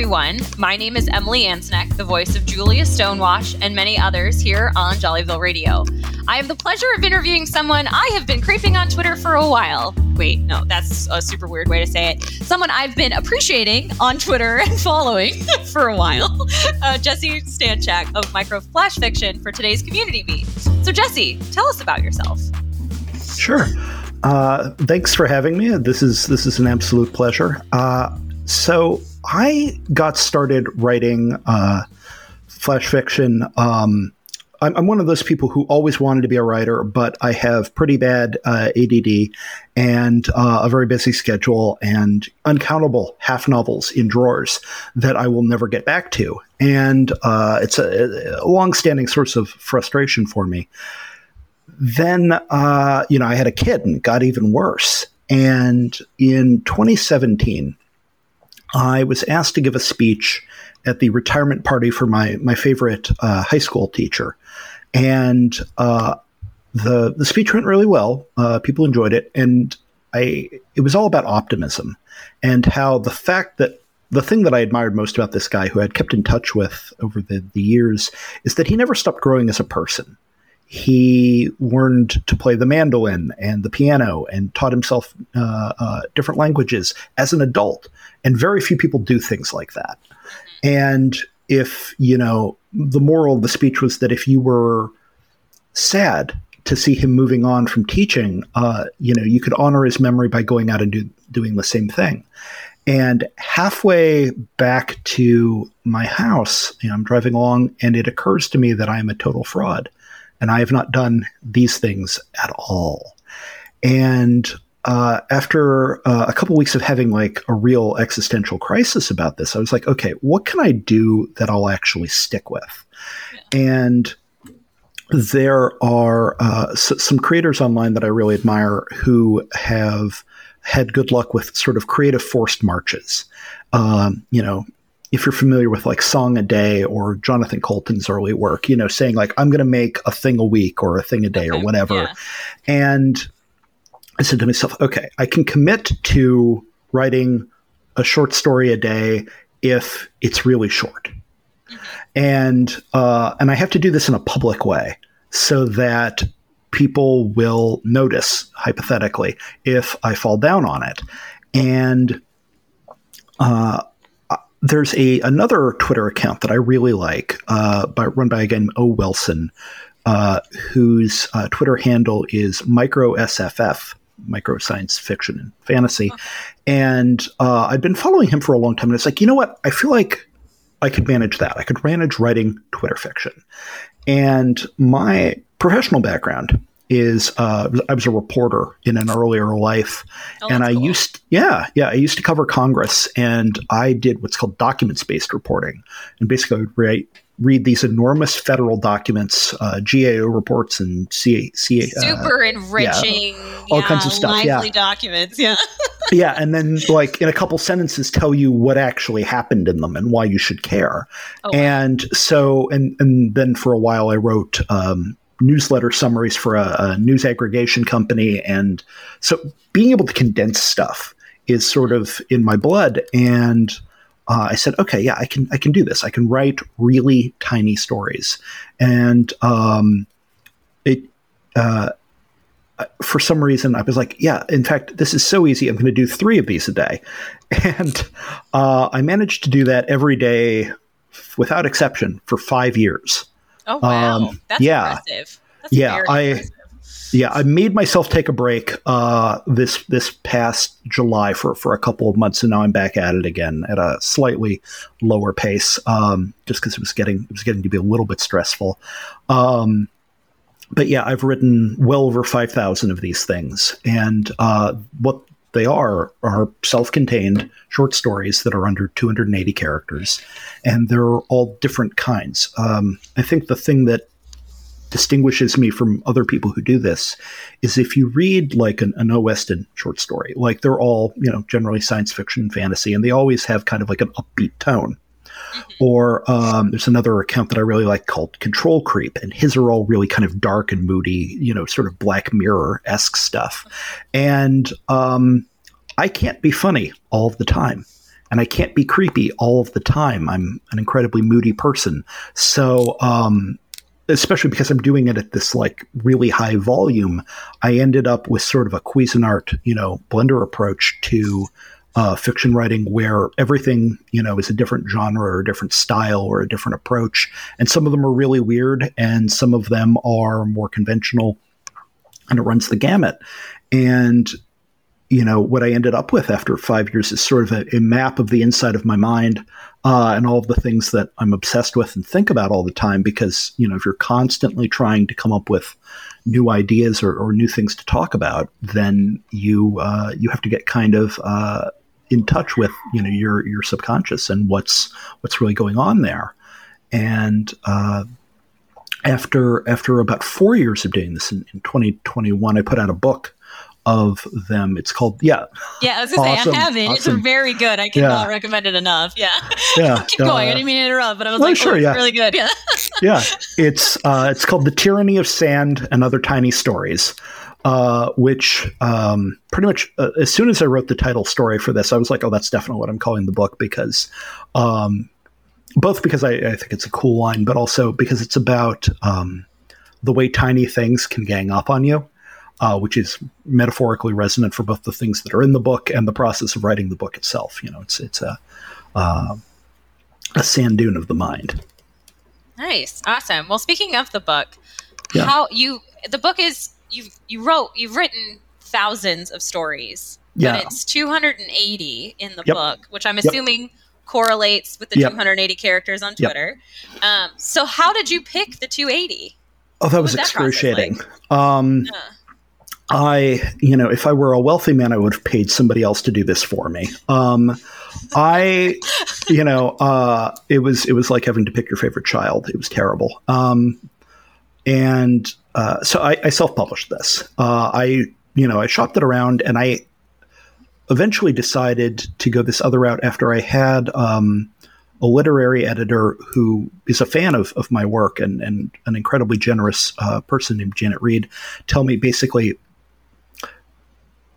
everyone. My name is Emily Ancinec, the voice of Julia Stonewash and many others here on Jollyville Radio. I have the pleasure of interviewing someone I have been creeping on Twitter for a while. Wait, no, that's a super weird way to say it. Someone I've been appreciating on Twitter and following for a while. Uh, Jesse Stanchak of Micro Flash Fiction for today's Community Beat. So, Jesse, tell us about yourself. Sure. Uh, thanks for having me. This is this is an absolute pleasure. Uh, so I got started writing uh, flash fiction. Um, I'm, I'm, one of those people who always wanted to be a writer, but I have pretty bad uh, ADD and uh, a very busy schedule and uncountable half novels in drawers that I will never get back to. And uh, it's a, a long-standing source of frustration for me. Then, uh, you know, I had a kid and got even worse. And in 2017, I was asked to give a speech at the retirement party for my my favorite uh, high school teacher, and uh, the the speech went really well. Uh, people enjoyed it, and I it was all about optimism and how the fact that the thing that I admired most about this guy, who I had kept in touch with over the, the years, is that he never stopped growing as a person he learned to play the mandolin and the piano and taught himself uh, uh, different languages as an adult. And very few people do things like that. And if, you know, the moral of the speech was that if you were sad to see him moving on from teaching, uh, you know, you could honor his memory by going out and do, doing the same thing. And halfway back to my house, you know, I'm driving along and it occurs to me that I am a total fraud and I have not done these things at all. And uh, after uh, a couple weeks of having like a real existential crisis about this, I was like, okay, what can I do that I'll actually stick with? Yeah. And there are uh, s- some creators online that I really admire who have had good luck with sort of creative forced marches. Um, you know, if you're familiar with like Song a Day or Jonathan Coulton's early work, you know, saying like, I'm going to make a thing a week or a thing a day okay, or whatever. Yeah. And I said to myself, okay, I can commit to writing a short story a day if it's really short. And, uh, and I have to do this in a public way so that people will notice, hypothetically, if I fall down on it. And, uh, there's a another Twitter account that I really like, uh, by, run by again O Westin, uh, whose uh, Twitter handle is micro SFF, micro science fiction and fantasy, and uh, I've been following him for a long time. And it's like, you know what? I feel like I could manage that. I could manage writing Twitter fiction, and my professional background is uh, I was a reporter in an earlier life, oh, and I cool. used yeah yeah I used to cover Congress, and I did what's called documents based reporting, and basically I would write read these enormous federal documents, uh, GAO reports, and CA, CA uh, super enriching, yeah, all yeah, kinds of stuff. yeah, documents. Yeah, yeah, and then like in a couple sentences, tell you what actually happened in them and why you should care. Oh, and wow. so, and and then for a while, I wrote um, newsletter summaries for a, a news aggregation company. And so being able to condense stuff is sort of in my blood. And uh, I said, okay, yeah, I can, I can do this. I can write really tiny stories. And um, it, uh, for some reason, I was like, yeah, in fact, this is so easy. I'm going to do three of these a day. And uh, I managed to do that every day without exception for five years. Oh wow, um, that's yeah. impressive. That's yeah, I impressive. yeah I made myself take a break uh, this this past July for for a couple of months, and now I'm back at it again at a slightly lower pace, um, just because it was getting it was getting to be a little bit stressful. Um, but yeah, I've written well over five thousand of these things, and uh, what they are are self-contained short stories that are under 280 characters, and they're all different kinds. Um, I think the thing that distinguishes me from other people who do this is if you read like an, an O. Westin short story, like they're all you know generally science fiction, fantasy, and they always have kind of like an upbeat tone. Mm-hmm. Or um, there's another account that I really like called Control Creep, and his are all really kind of dark and moody, you know, sort of Black Mirror esque stuff. And um, I can't be funny all of the time. and I can't be creepy all of the time. I'm an incredibly moody person. So, um, especially because I'm doing it at this like really high volume, I ended up with sort of a Cuisinart, you know, blender approach to uh, fiction writing where everything, you know, is a different genre or a different style or a different approach. And some of them are really weird and some of them are more conventional and it runs the gamut. And you know what I ended up with after five years is sort of a, a map of the inside of my mind uh, and all of the things that I'm obsessed with and think about all the time. Because you know, if you're constantly trying to come up with new ideas or, or new things to talk about, then you uh, you have to get kind of uh, in touch with you know your your subconscious and what's what's really going on there. And uh, after after about four years of doing this in, in 2021, I put out a book of them. It's called yeah. Yeah, I was gonna awesome, say I have it. Awesome. It's very good. I cannot yeah. recommend it enough. Yeah. Yeah. Keep uh, going. I didn't mean to interrupt, but I was well, like, sure, oh, yeah. really good. Yeah. yeah. It's uh, it's called The Tyranny of Sand and Other Tiny Stories. Uh, which um, pretty much uh, as soon as I wrote the title story for this, I was like, oh, that's definitely what I'm calling the book because um, both because I, I, think it's a cool line, but also because it's about um, the way tiny things can gang up on you uh, which is metaphorically resonant for both the things that are in the book and the process of writing the book itself. You know, it's it's a uh, a sand dune of the mind. Nice, awesome. Well, speaking of the book, yeah. how you the book is you you wrote you've written thousands of stories, yeah. but it's 280 in the yep. book, which I'm assuming. Yep. Correlates with the yep. 280 characters on Twitter. Um, so, how did you pick the 280? Oh, that was, was excruciating. Like? Um, yeah. I, you know, if I were a wealthy man, I would have paid somebody else to do this for me. Um, I, you know, uh, it was it was like having to pick your favorite child. It was terrible. Um, and uh, so I, I self published this. Uh, I, you know, I shopped it around, and I eventually decided to go this other route after I had um, a literary editor who is a fan of, of my work and, and an incredibly generous uh, person named Janet Reid tell me basically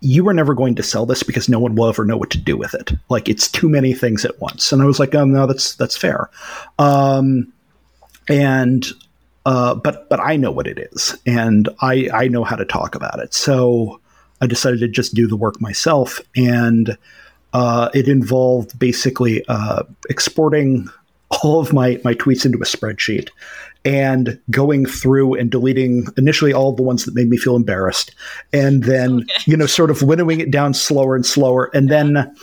you are never going to sell this because no one will ever know what to do with it. Like it's too many things at once. And I was like, oh no, that's that's fair. Um, and uh, but but I know what it is, and I I know how to talk about it. So I decided to just do the work myself, and uh, it involved basically uh, exporting all of my my tweets into a spreadsheet and going through and deleting initially all the ones that made me feel embarrassed and then okay. you know sort of winnowing it down slower and slower and then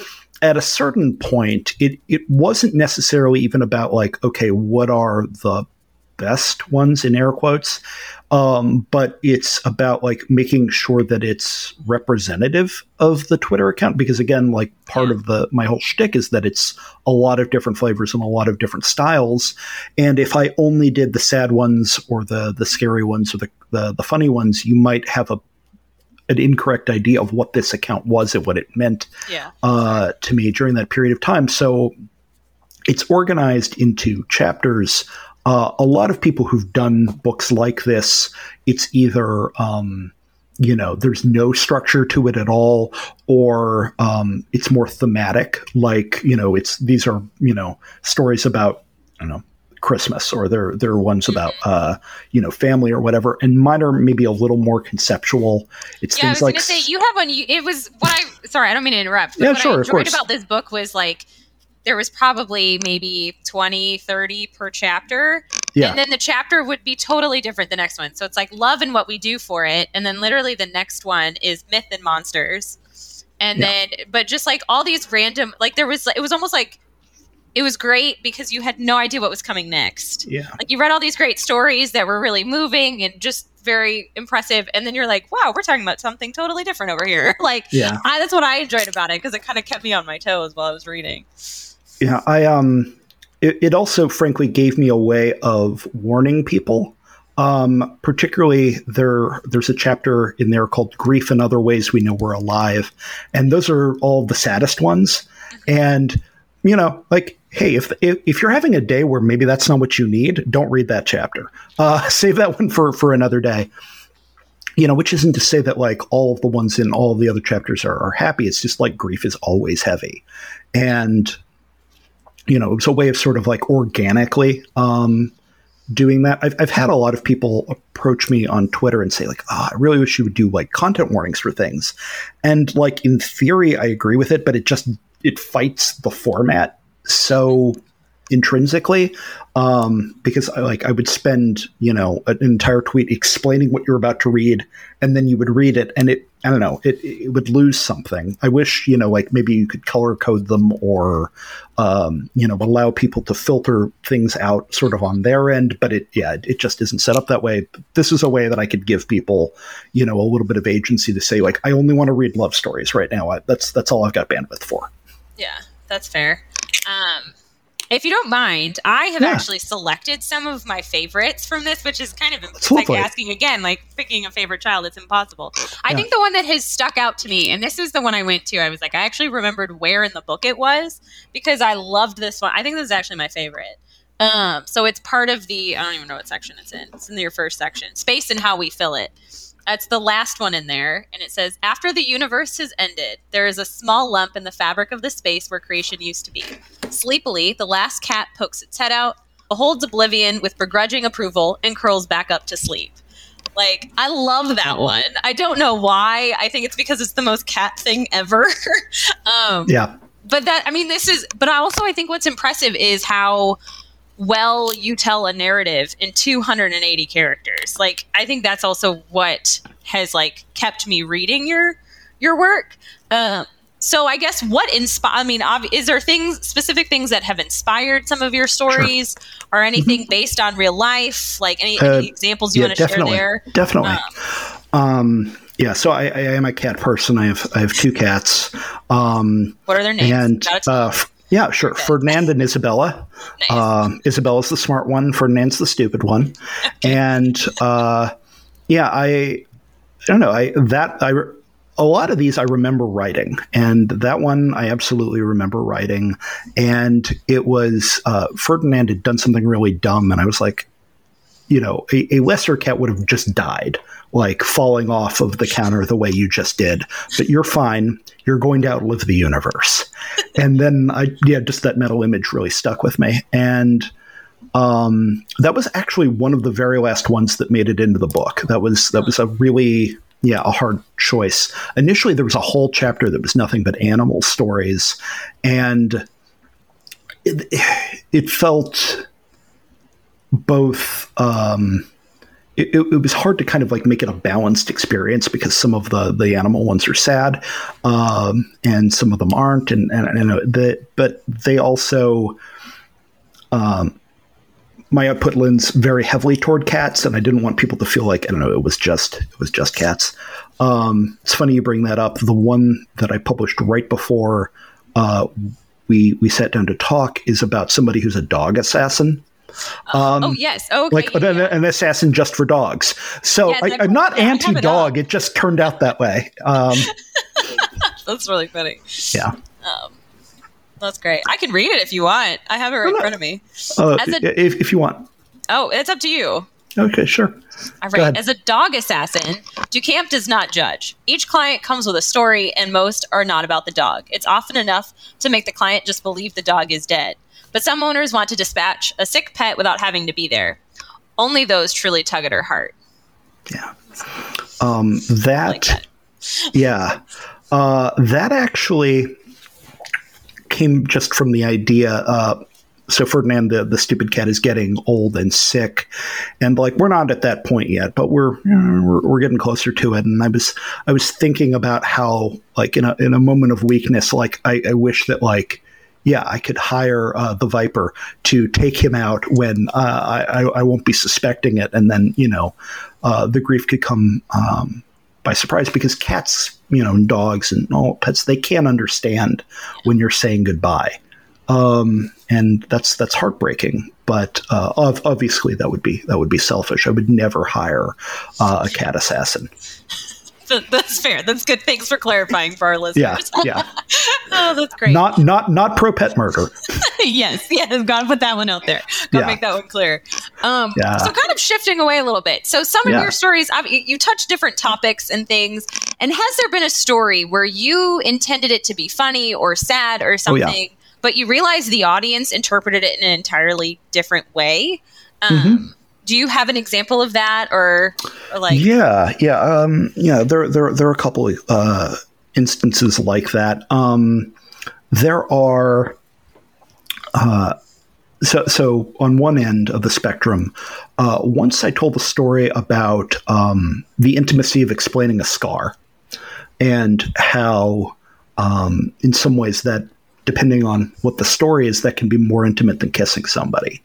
at a certain point it it wasn't necessarily even about like okay what are the best ones in air quotes um, but it's about like making sure that it's representative of the Twitter account because again, like part of the my whole shtick is that it's a lot of different flavors and a lot of different styles. And if I only did the sad ones or the the scary ones or the the, the funny ones, you might have a an incorrect idea of what this account was and what it meant yeah. uh, to me during that period of time. So it's organized into chapters uh, a lot of people who've done books like this, it's either um, you know there's no structure to it at all, or um, it's more thematic. Like you know, it's these are you know stories about I don't know Christmas, or there there are ones about mm-hmm. uh, you know family or whatever, and mine are maybe a little more conceptual. It's yeah, things I was like gonna say you have one. You, it was what I sorry, I don't mean to interrupt. But yeah, what sure, I enjoyed about this book was like there was probably maybe 20, 30 per chapter. Yeah. And then the chapter would be totally different the next one. So it's like love and what we do for it. And then literally the next one is myth and monsters. And yeah. then, but just like all these random, like there was, it was almost like, it was great because you had no idea what was coming next. Yeah. Like you read all these great stories that were really moving and just very impressive. And then you're like, wow, we're talking about something totally different over here. like, yeah. I, that's what I enjoyed about it because it kind of kept me on my toes while I was reading. Yeah, I um, it, it also frankly gave me a way of warning people. Um, particularly there, there's a chapter in there called "Grief and Other Ways We Know We're Alive," and those are all the saddest ones. And you know, like, hey, if, if, if you're having a day where maybe that's not what you need, don't read that chapter. Uh, save that one for for another day you know, which isn't to say that like all of the ones in all of the other chapters are, are happy. It's just like grief is always heavy. And, you know, it's a way of sort of like organically um, doing that. I've, I've had a lot of people approach me on Twitter and say, like, oh, I really wish you would do like content warnings for things. And like in theory, I agree with it, but it just it fights the format so intrinsically um, because I, like I would spend you know an entire tweet explaining what you're about to read, and then you would read it, and it I don't know it it would lose something. I wish you know like maybe you could color code them or um, you know allow people to filter things out sort of on their end, but it yeah it just isn't set up that way. This is a way that I could give people you know a little bit of agency to say like I only want to read love stories right now. I, that's that's all I've got bandwidth for. Yeah, that's fair. Um, if you don't mind, I have yeah. actually selected some of my favorites from this, which is kind of like asking again, like picking a favorite child. It's impossible. I yeah. think the one that has stuck out to me, and this is the one I went to, I was like, I actually remembered where in the book it was because I loved this one. I think this is actually my favorite. Um, so it's part of the, I don't even know what section it's in. It's in your first section Space and How We Fill It. It's the last one in there, and it says After the universe has ended, there is a small lump in the fabric of the space where creation used to be. Sleepily, the last cat pokes its head out, beholds oblivion with begrudging approval, and curls back up to sleep. Like, I love that one. I don't know why. I think it's because it's the most cat thing ever. um, yeah. But that, I mean, this is, but also I think what's impressive is how well you tell a narrative in 280 characters. Like I think that's also what has like kept me reading your your work. Uh, so I guess what inspire? I mean, ob- is there things specific things that have inspired some of your stories, sure. or anything mm-hmm. based on real life? Like any, uh, any examples you yeah, want to share there? Definitely. Um, um, yeah, so I, I, am a cat person. I have I have two cats. Um, what are their names? And uh, yeah, sure. Okay. Ferdinand and Isabella. Nice. Um, Isabella's the smart one. Ferdinand's the stupid one. and uh, yeah, I, I don't know. I that I a lot of these I remember writing, and that one I absolutely remember writing. And it was uh, Ferdinand had done something really dumb, and I was like, you know, a, a lesser cat would have just died like falling off of the counter the way you just did, but you're fine. You're going to outlive the universe. and then I, yeah, just that metal image really stuck with me. And um, that was actually one of the very last ones that made it into the book. That was that was a really yeah a hard choice. Initially, there was a whole chapter that was nothing but animal stories, and it, it felt both. Um, it, it, was hard to kind of like make it a balanced experience because some of the the animal ones are sad, um, and some of them aren't, and and, and the, but they also. Um, my output lends very heavily toward cats, and I didn't want people to feel like I don't know it was just it was just cats. Um, it's funny you bring that up. The one that I published right before uh, we we sat down to talk is about somebody who's a dog assassin. Um, oh yes, okay, like yeah, an, yeah. an, assassin just for dogs. So yes, I, am not anti-dog. It, it, just turned out that way. Um, that's really funny. Yeah. Um, that's great. I can read it if you want. I have it right in front of me. Uh, a, if, if you want. Oh, it's up to you. Okay, sure. All right. As a dog assassin, DuCamp does not judge. Each client comes with a story, and most are not about the dog. It's often enough to make the client just believe the dog is dead. But some owners want to dispatch a sick pet without having to be there. Only those truly tug at her heart. Yeah. Um, that, like that. yeah. Uh, that actually came just from the idea. Uh, so Ferdinand, the, the stupid cat, is getting old and sick, and like we're not at that point yet, but we're, you know, we're we're getting closer to it. And I was I was thinking about how like in a in a moment of weakness, like I, I wish that like yeah, I could hire uh, the Viper to take him out when uh, I, I, won't be suspecting it, and then you know uh, the grief could come um, by surprise because cats, you know, and dogs and all pets they can't understand when you're saying goodbye, um, and that's that's heartbreaking. But uh, obviously, that would be that would be selfish. I would never hire uh, a cat assassin. That's fair. That's good. Thanks for clarifying for our listeners. Yeah, yeah. oh, that's great. Not not not pro pet murder. yes, yes. Gotta put that one out there. Gotta Yeah. make that one clear. Um, Yeah. So, kind of shifting away a little bit. So, some of Yeah. your stories, I mean, you touch different topics and things. And has there been a story where you intended it to be funny or sad or Oh, something, but you realized the audience interpreted it in an entirely different way? Um, Mm-hmm. Do you have an example of that, or, or like? yeah, yeah, um, yeah. There, there, there are a couple uh, instances like that. Um, there are. Uh, so, so on one end of the spectrum, uh, once I told the story about um, the intimacy of explaining a scar, and how, um, in some ways, that depending on what the story is, that can be more intimate than kissing somebody.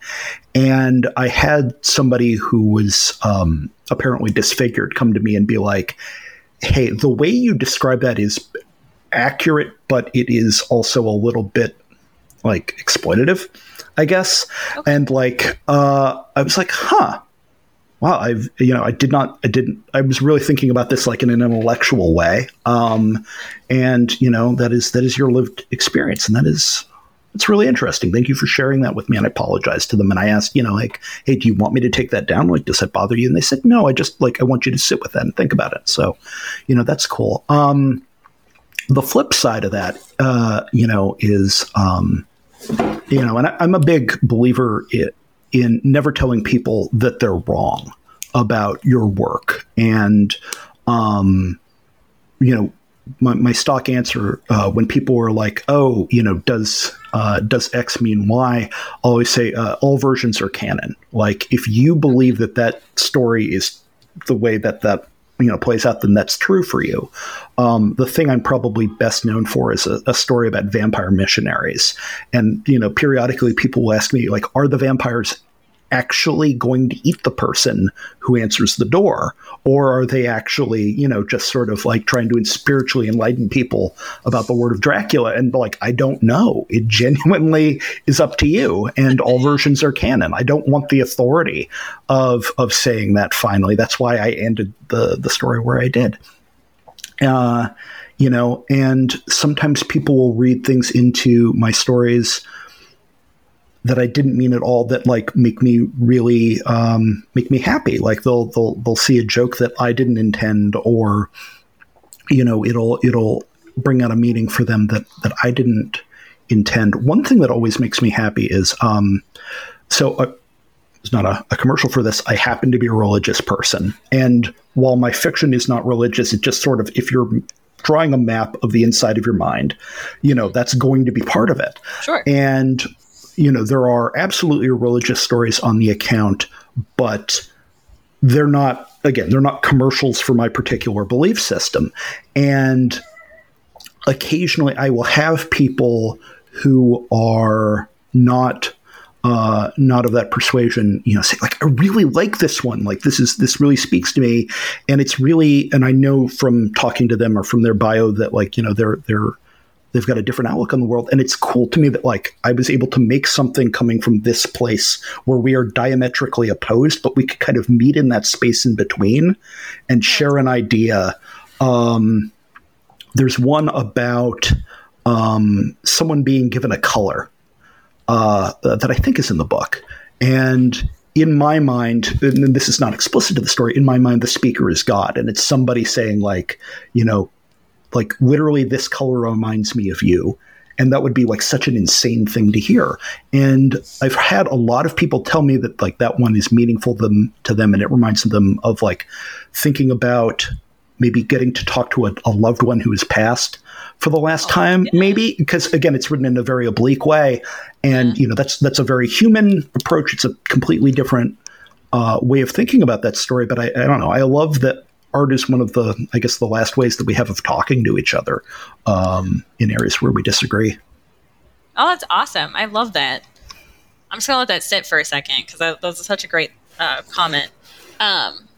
And I had somebody who was um, apparently disfigured come to me and be like, "Hey, the way you describe that is accurate, but it is also a little bit like exploitative, I guess." And like, uh, I was like, "Huh." Wow, I've you know I did not I didn't I was really thinking about this like in an intellectual way, um, and you know that is that is your lived experience, and that is it's really interesting. Thank you for sharing that with me. And I apologized to them. And I asked, you know, like, hey, do you want me to take that down? Like, does that bother you? And they said, no, I just like, I want you to sit with that and think about it. So, you know, that's cool. Um, the flip side of that, uh, you know, is, um, you know, and I, I'm a big believer in, in never telling people that they're wrong about your work. And, um, you know, my, my stock answer uh, when people are like, "Oh, you know, does uh, does X mean Y?" I'll always say uh, all versions are canon. Like, if you believe that that story is the way that that you know plays out, then that's true for you. Um, the thing I'm probably best known for is a, a story about vampire missionaries, and you know, periodically people will ask me like, "Are the vampires?" Actually going to eat the person who answers the door? Or are they actually you know just sort of like trying to spiritually enlighten people about the word of dracula? And like i don't know. It genuinely is up to you. And all versions are canon. I don't want the authority of of saying that finally. That's why i ended the the story where i did. Uh you know and sometimes people will read things into my stories that I didn't mean at all that like make me really um, make me happy. Like they'll they'll they'll see a joke that I didn't intend, or you know it'll it'll bring out a meaning for them that that I didn't intend. One thing that always makes me happy is um, so. Uh, it's not a, a commercial for this. I happen to be a religious person, and while my fiction is not religious, it just sort of if you're drawing a map of the inside of your mind, you know that's going to be part of it. Sure. And you know, there are absolutely religious stories on the account, but they're not, again, they're not commercials for my particular belief system. And occasionally I will have people who are not. Uh, not of that persuasion, you know, say like, I really like this one. Like this is this really speaks to me, and it's really, and I know from talking to them or from their bio that like, you know, they're they're they've got a different outlook on the world. And it's cool to me that like i was able to make something coming from this place where we are diametrically opposed but we could kind of meet in that space in between and share an idea. Um, there's one about um, someone being given a color uh, that i think is in the book. And in my mind, and this is not explicit to the story, in my mind, the speaker is God. And it's somebody saying, like, you know, like literally this color reminds me of you. And that would be like such an insane thing to hear. And i've had a lot of people tell me that like that one is meaningful them to them and it reminds them of like thinking about maybe getting to talk to a, a loved one who has passed for the last time maybe because again it's written in a very oblique way. And you know that's that's a very human approach. It's a completely different uh, way of thinking about that story. But I, I don't know. I love that art is one of the i guess the last ways that we have of talking to each other um, in areas where we disagree Oh, that's awesome. I love that. I'm just going to let that sit for a second because that, that was such a great uh, comment. Um,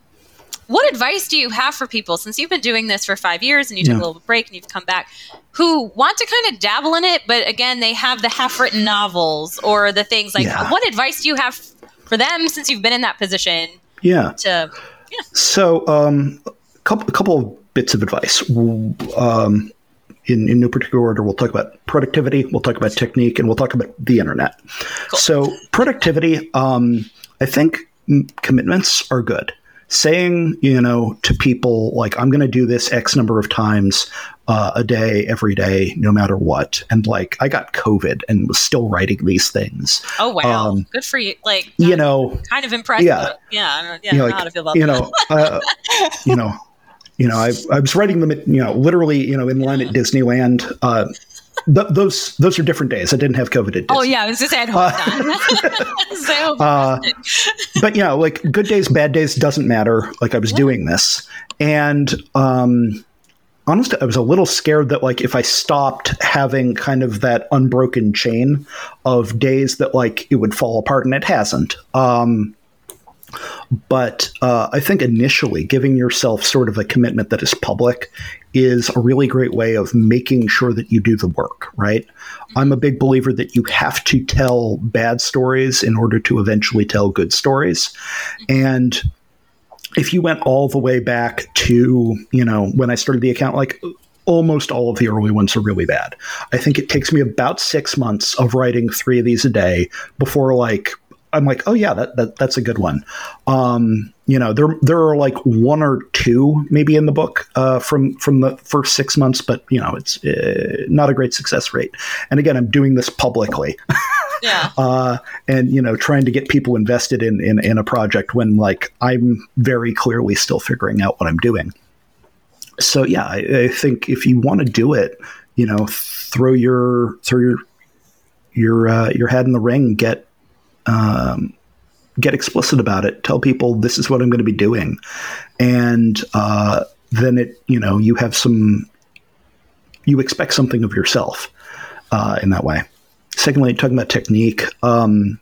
what advice do you have for people since you've been doing this for five years and you took Yeah. a little break and you've come back who want to kind of dabble in it, but again, they have the half written novels or the things like Yeah. what advice do you have for them since you've been in that position yeah to, So, um, a couple, a couple of bits of advice. Um, in, in no particular order, we'll talk about productivity, we'll talk about technique, and we'll talk about the internet. Cool. So, productivity, um, I think commitments are good. Saying, you know, to people like, I'm going to do this X number of times uh, a day, every day, no matter what. And like, I got COVID and was still writing these things. Oh, wow. Um, good for you. Like, you know, kind of impressive. Yeah. Yeah. yeah you know, like, how to feel about you know, uh, you know, you know, I, I was writing them, at, you know, literally, you know, in line at Disneyland. Uh, th- those those are different days. I didn't have COVID at Oh yeah, I was just at home. Uh, so, uh, but yeah, like good days, bad days doesn't matter. Like I was yeah. doing this, and um, honestly, I was a little scared that like if I stopped having kind of that unbroken chain of days that like it would fall apart, and it hasn't. Um, but uh, I think initially giving yourself sort of a commitment that is public is a really great way of making sure that you do the work, right? I'm a big believer that you have to tell bad stories in order to eventually tell good stories. And if you went all the way back to, you know, when I started the account, like almost all of the early ones are really bad. I think it takes me about six months of writing three of these a day before like I'm like, oh yeah, that, that that's a good one. Um, you know, there there are like one or two maybe in the book uh, from from the first six months, but you know, it's uh, not a great success rate. And again, I'm doing this publicly. yeah. Uh, and you know, trying to get people invested in, in in a project when like I'm very clearly still figuring out what I'm doing. So yeah, I, I think if you want to do it, you know, throw your throw your your uh, your head in the ring, get um, get explicit about it. Tell people this is what I'm going to be doing, and uh, then it you know you have some you expect something of yourself uh, in that way. Secondly, talking about technique, um,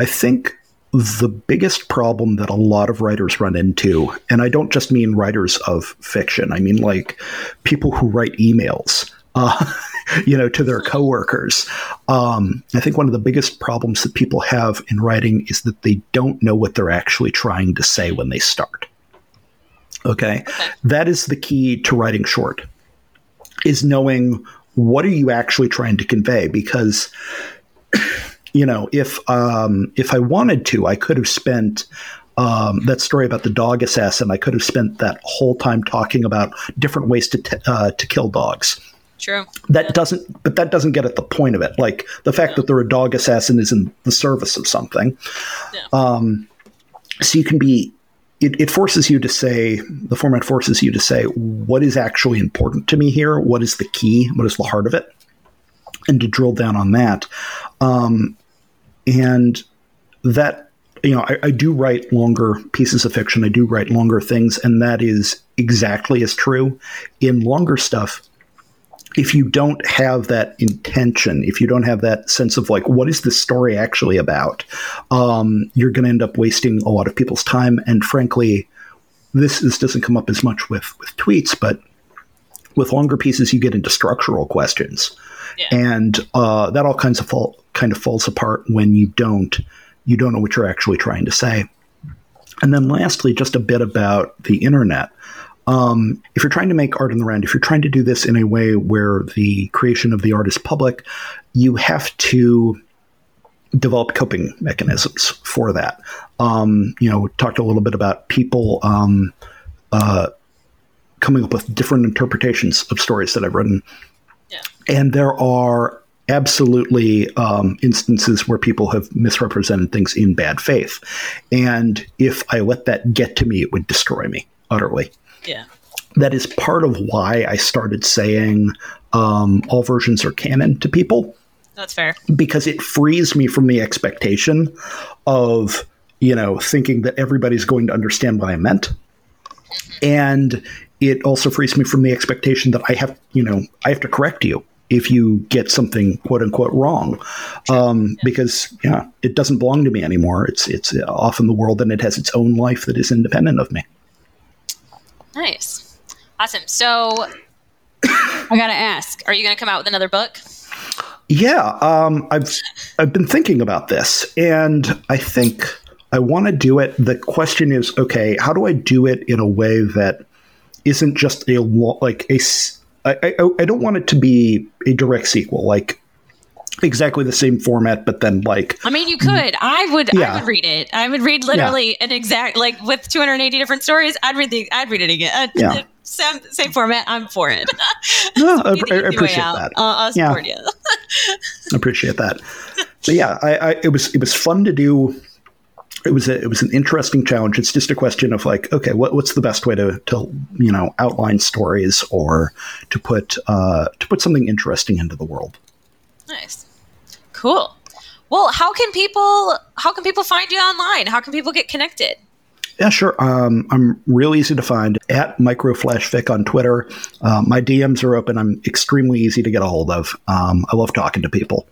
I think the biggest problem that a lot of writers run into, and I don't just mean writers of fiction, I mean like people who write emails. Uh, you know, to their coworkers. Um, I think one of the biggest problems that people have in writing is that they don't know what they're actually trying to say when they start. Okay, that is the key to writing short. Is knowing what are you actually trying to convey because you know if um, if i wanted to i could have spent um, that story about the dog assassin i could have spent that whole time talking about different ways to t- uh, to kill dogs True. That doesn't, but that doesn't get at the point of it. Like the fact that they're a dog assassin is in the service of something. Yeah. Um, so you can be. It, it forces you to say the format forces you to say what is actually important to me here. What is the key? What is the heart of it? And to drill down on that. Um, and that you know, I, I, do write longer pieces of fiction. I do write longer things, and that is exactly as true. In longer stuff, if you don't have that intention, if you don't have that sense of like, what is this story actually about, um, you're going to end up wasting a lot of people's time. And frankly, this, this doesn't come up as much with, with tweets, but with longer pieces, you get into structural questions. Yeah. And uh, that all kinds of fall, kind of falls apart when you don't you don't know what you're actually trying to say. And then lastly, just a bit about the internet. Um, if you're trying to make art in the round, if you're trying to do this in a way where the creation of the art is public, you have to develop coping mechanisms for that. Um, you know, we talked a little bit about people um, uh, coming up with different interpretations of stories that I've written. Yeah. And there are absolutely um, instances where people have misrepresented things in bad faith. And if I let that get to me, it would destroy me utterly. Yeah. That is part of why I started saying um, all versions are canon to people. That's fair. Because it frees me from the expectation of, you know, thinking that everybody's going to understand what I meant. And it also frees me from the expectation that I have, you know, I have to correct you if you get something quote unquote wrong, um, yeah. because yeah, it doesn't belong to me anymore. It's it's off in the world and it has its own life that is independent of me. Nice. Awesome. So I got to ask, are you going to come out with another book? Yeah, um, I've I've been thinking about this, and I think I want to do it. The question is, okay, how do I do it in a way that isn't just a like a I, I, I don't want it to be a direct sequel like exactly the same format, but then like I mean, you could. I would. Yeah. I would read it. I would read literally yeah. an exact like with 280 different stories. I'd read the. I'd read it again. Uh, yeah. Same, same format. I'm for it. no, I, I, appreciate that. Uh, I'll support yeah. you. I appreciate that. But yeah, I, I, it was it was fun to do. It was a, it was an interesting challenge. It's just a question of like, okay, what, what's the best way to, to you know outline stories or to put uh, to put something interesting into the world. Nice. Cool. Well, how can people how can people find you online? How can people get connected? Yeah, sure. Um, I'm real easy to find at microflashfic on Twitter. Uh, my DMs are open. I'm extremely easy to get a hold of. Um, I love talking to people.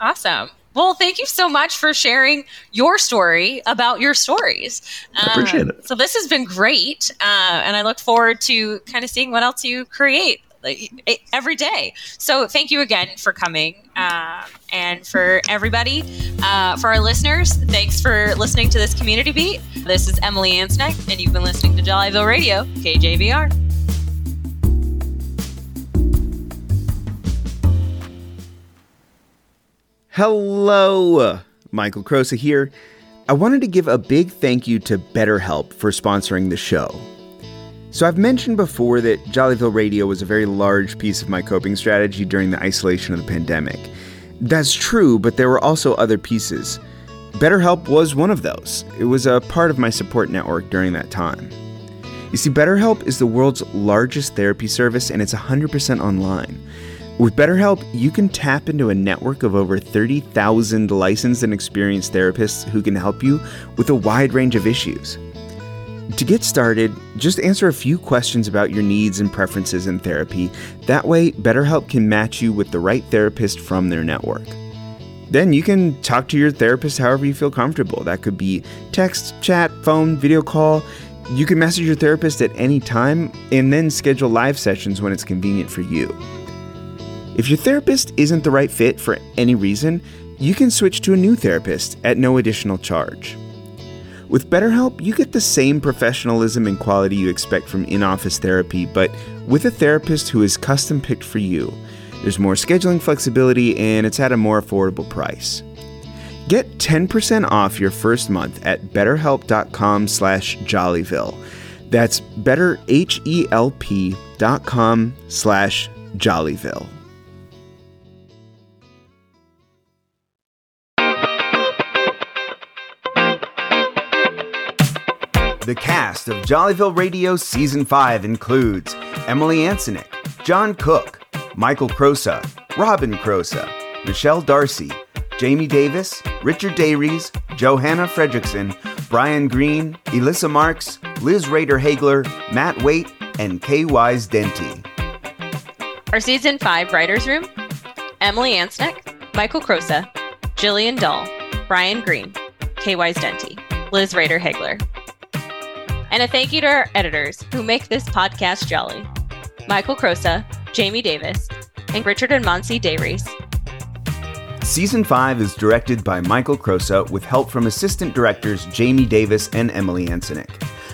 Awesome. Well, thank you so much for sharing your story about your stories. I appreciate it. Uh, so this has been great, uh, and I look forward to kind of seeing what else you create like every day. So thank you again for coming, uh, and for everybody, uh, for our listeners, thanks for listening to this community beat. This is Emily Ancinec, and you've been listening to Jollyville Radio, KJVR. Hello, Michael Crosa here. I wanted to give a big thank you to BetterHelp for sponsoring the show. So, I've mentioned before that Jollyville Radio was a very large piece of my coping strategy during the isolation of the pandemic. That's true, but there were also other pieces. BetterHelp was one of those. It was a part of my support network during that time. You see, BetterHelp is the world's largest therapy service and it's 100% online. With BetterHelp, you can tap into a network of over 30,000 licensed and experienced therapists who can help you with a wide range of issues. To get started, just answer a few questions about your needs and preferences in therapy. That way, BetterHelp can match you with the right therapist from their network. Then you can talk to your therapist however you feel comfortable. That could be text, chat, phone, video call. You can message your therapist at any time and then schedule live sessions when it's convenient for you. If your therapist isn't the right fit for any reason, you can switch to a new therapist at no additional charge. With BetterHelp, you get the same professionalism and quality you expect from in office therapy, but with a therapist who is custom picked for you. There's more scheduling flexibility and it's at a more affordable price. Get 10% off your first month at betterhelp.com slash jollyville. That's betterhelp.com slash jollyville. The cast of Jollyville Radio Season 5 includes Emily Ancinec, John Cook, Michael Crosa, Robin Crosa, Michelle Darcy, Jamie Davis, Richard Dayries, Johanna Fredrickson, Brian Green, Elissa Marks, Liz Rader Hagler, Matt Waite, and K. Wise Denty. Our Season 5 Writers Room Emily Ancinec, Michael Crosa, Jillian Dull, Brian Green, K. Wise Denty, Liz Rader Hagler. And a thank you to our editors who make this podcast jolly Michael Crosa, Jamie Davis, and Richard and Monsi Dayries. Season 5 is directed by Michael Crosa with help from assistant directors Jamie Davis and Emily Ancinec.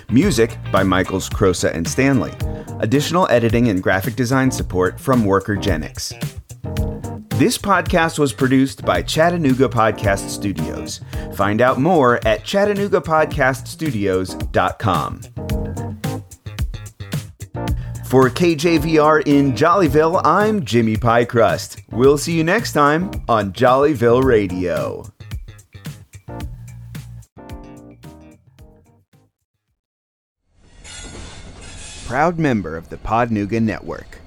Music by Michaels Crosa and Stanley. Additional editing and graphic design support from Worker Genix. This podcast was produced by Chattanooga Podcast Studios. Find out more at chattanooga.podcaststudios.com. For KJVR in Jollyville, I'm Jimmy Pie Crust. We'll see you next time on Jollyville Radio. Proud member of the Podnuga Network.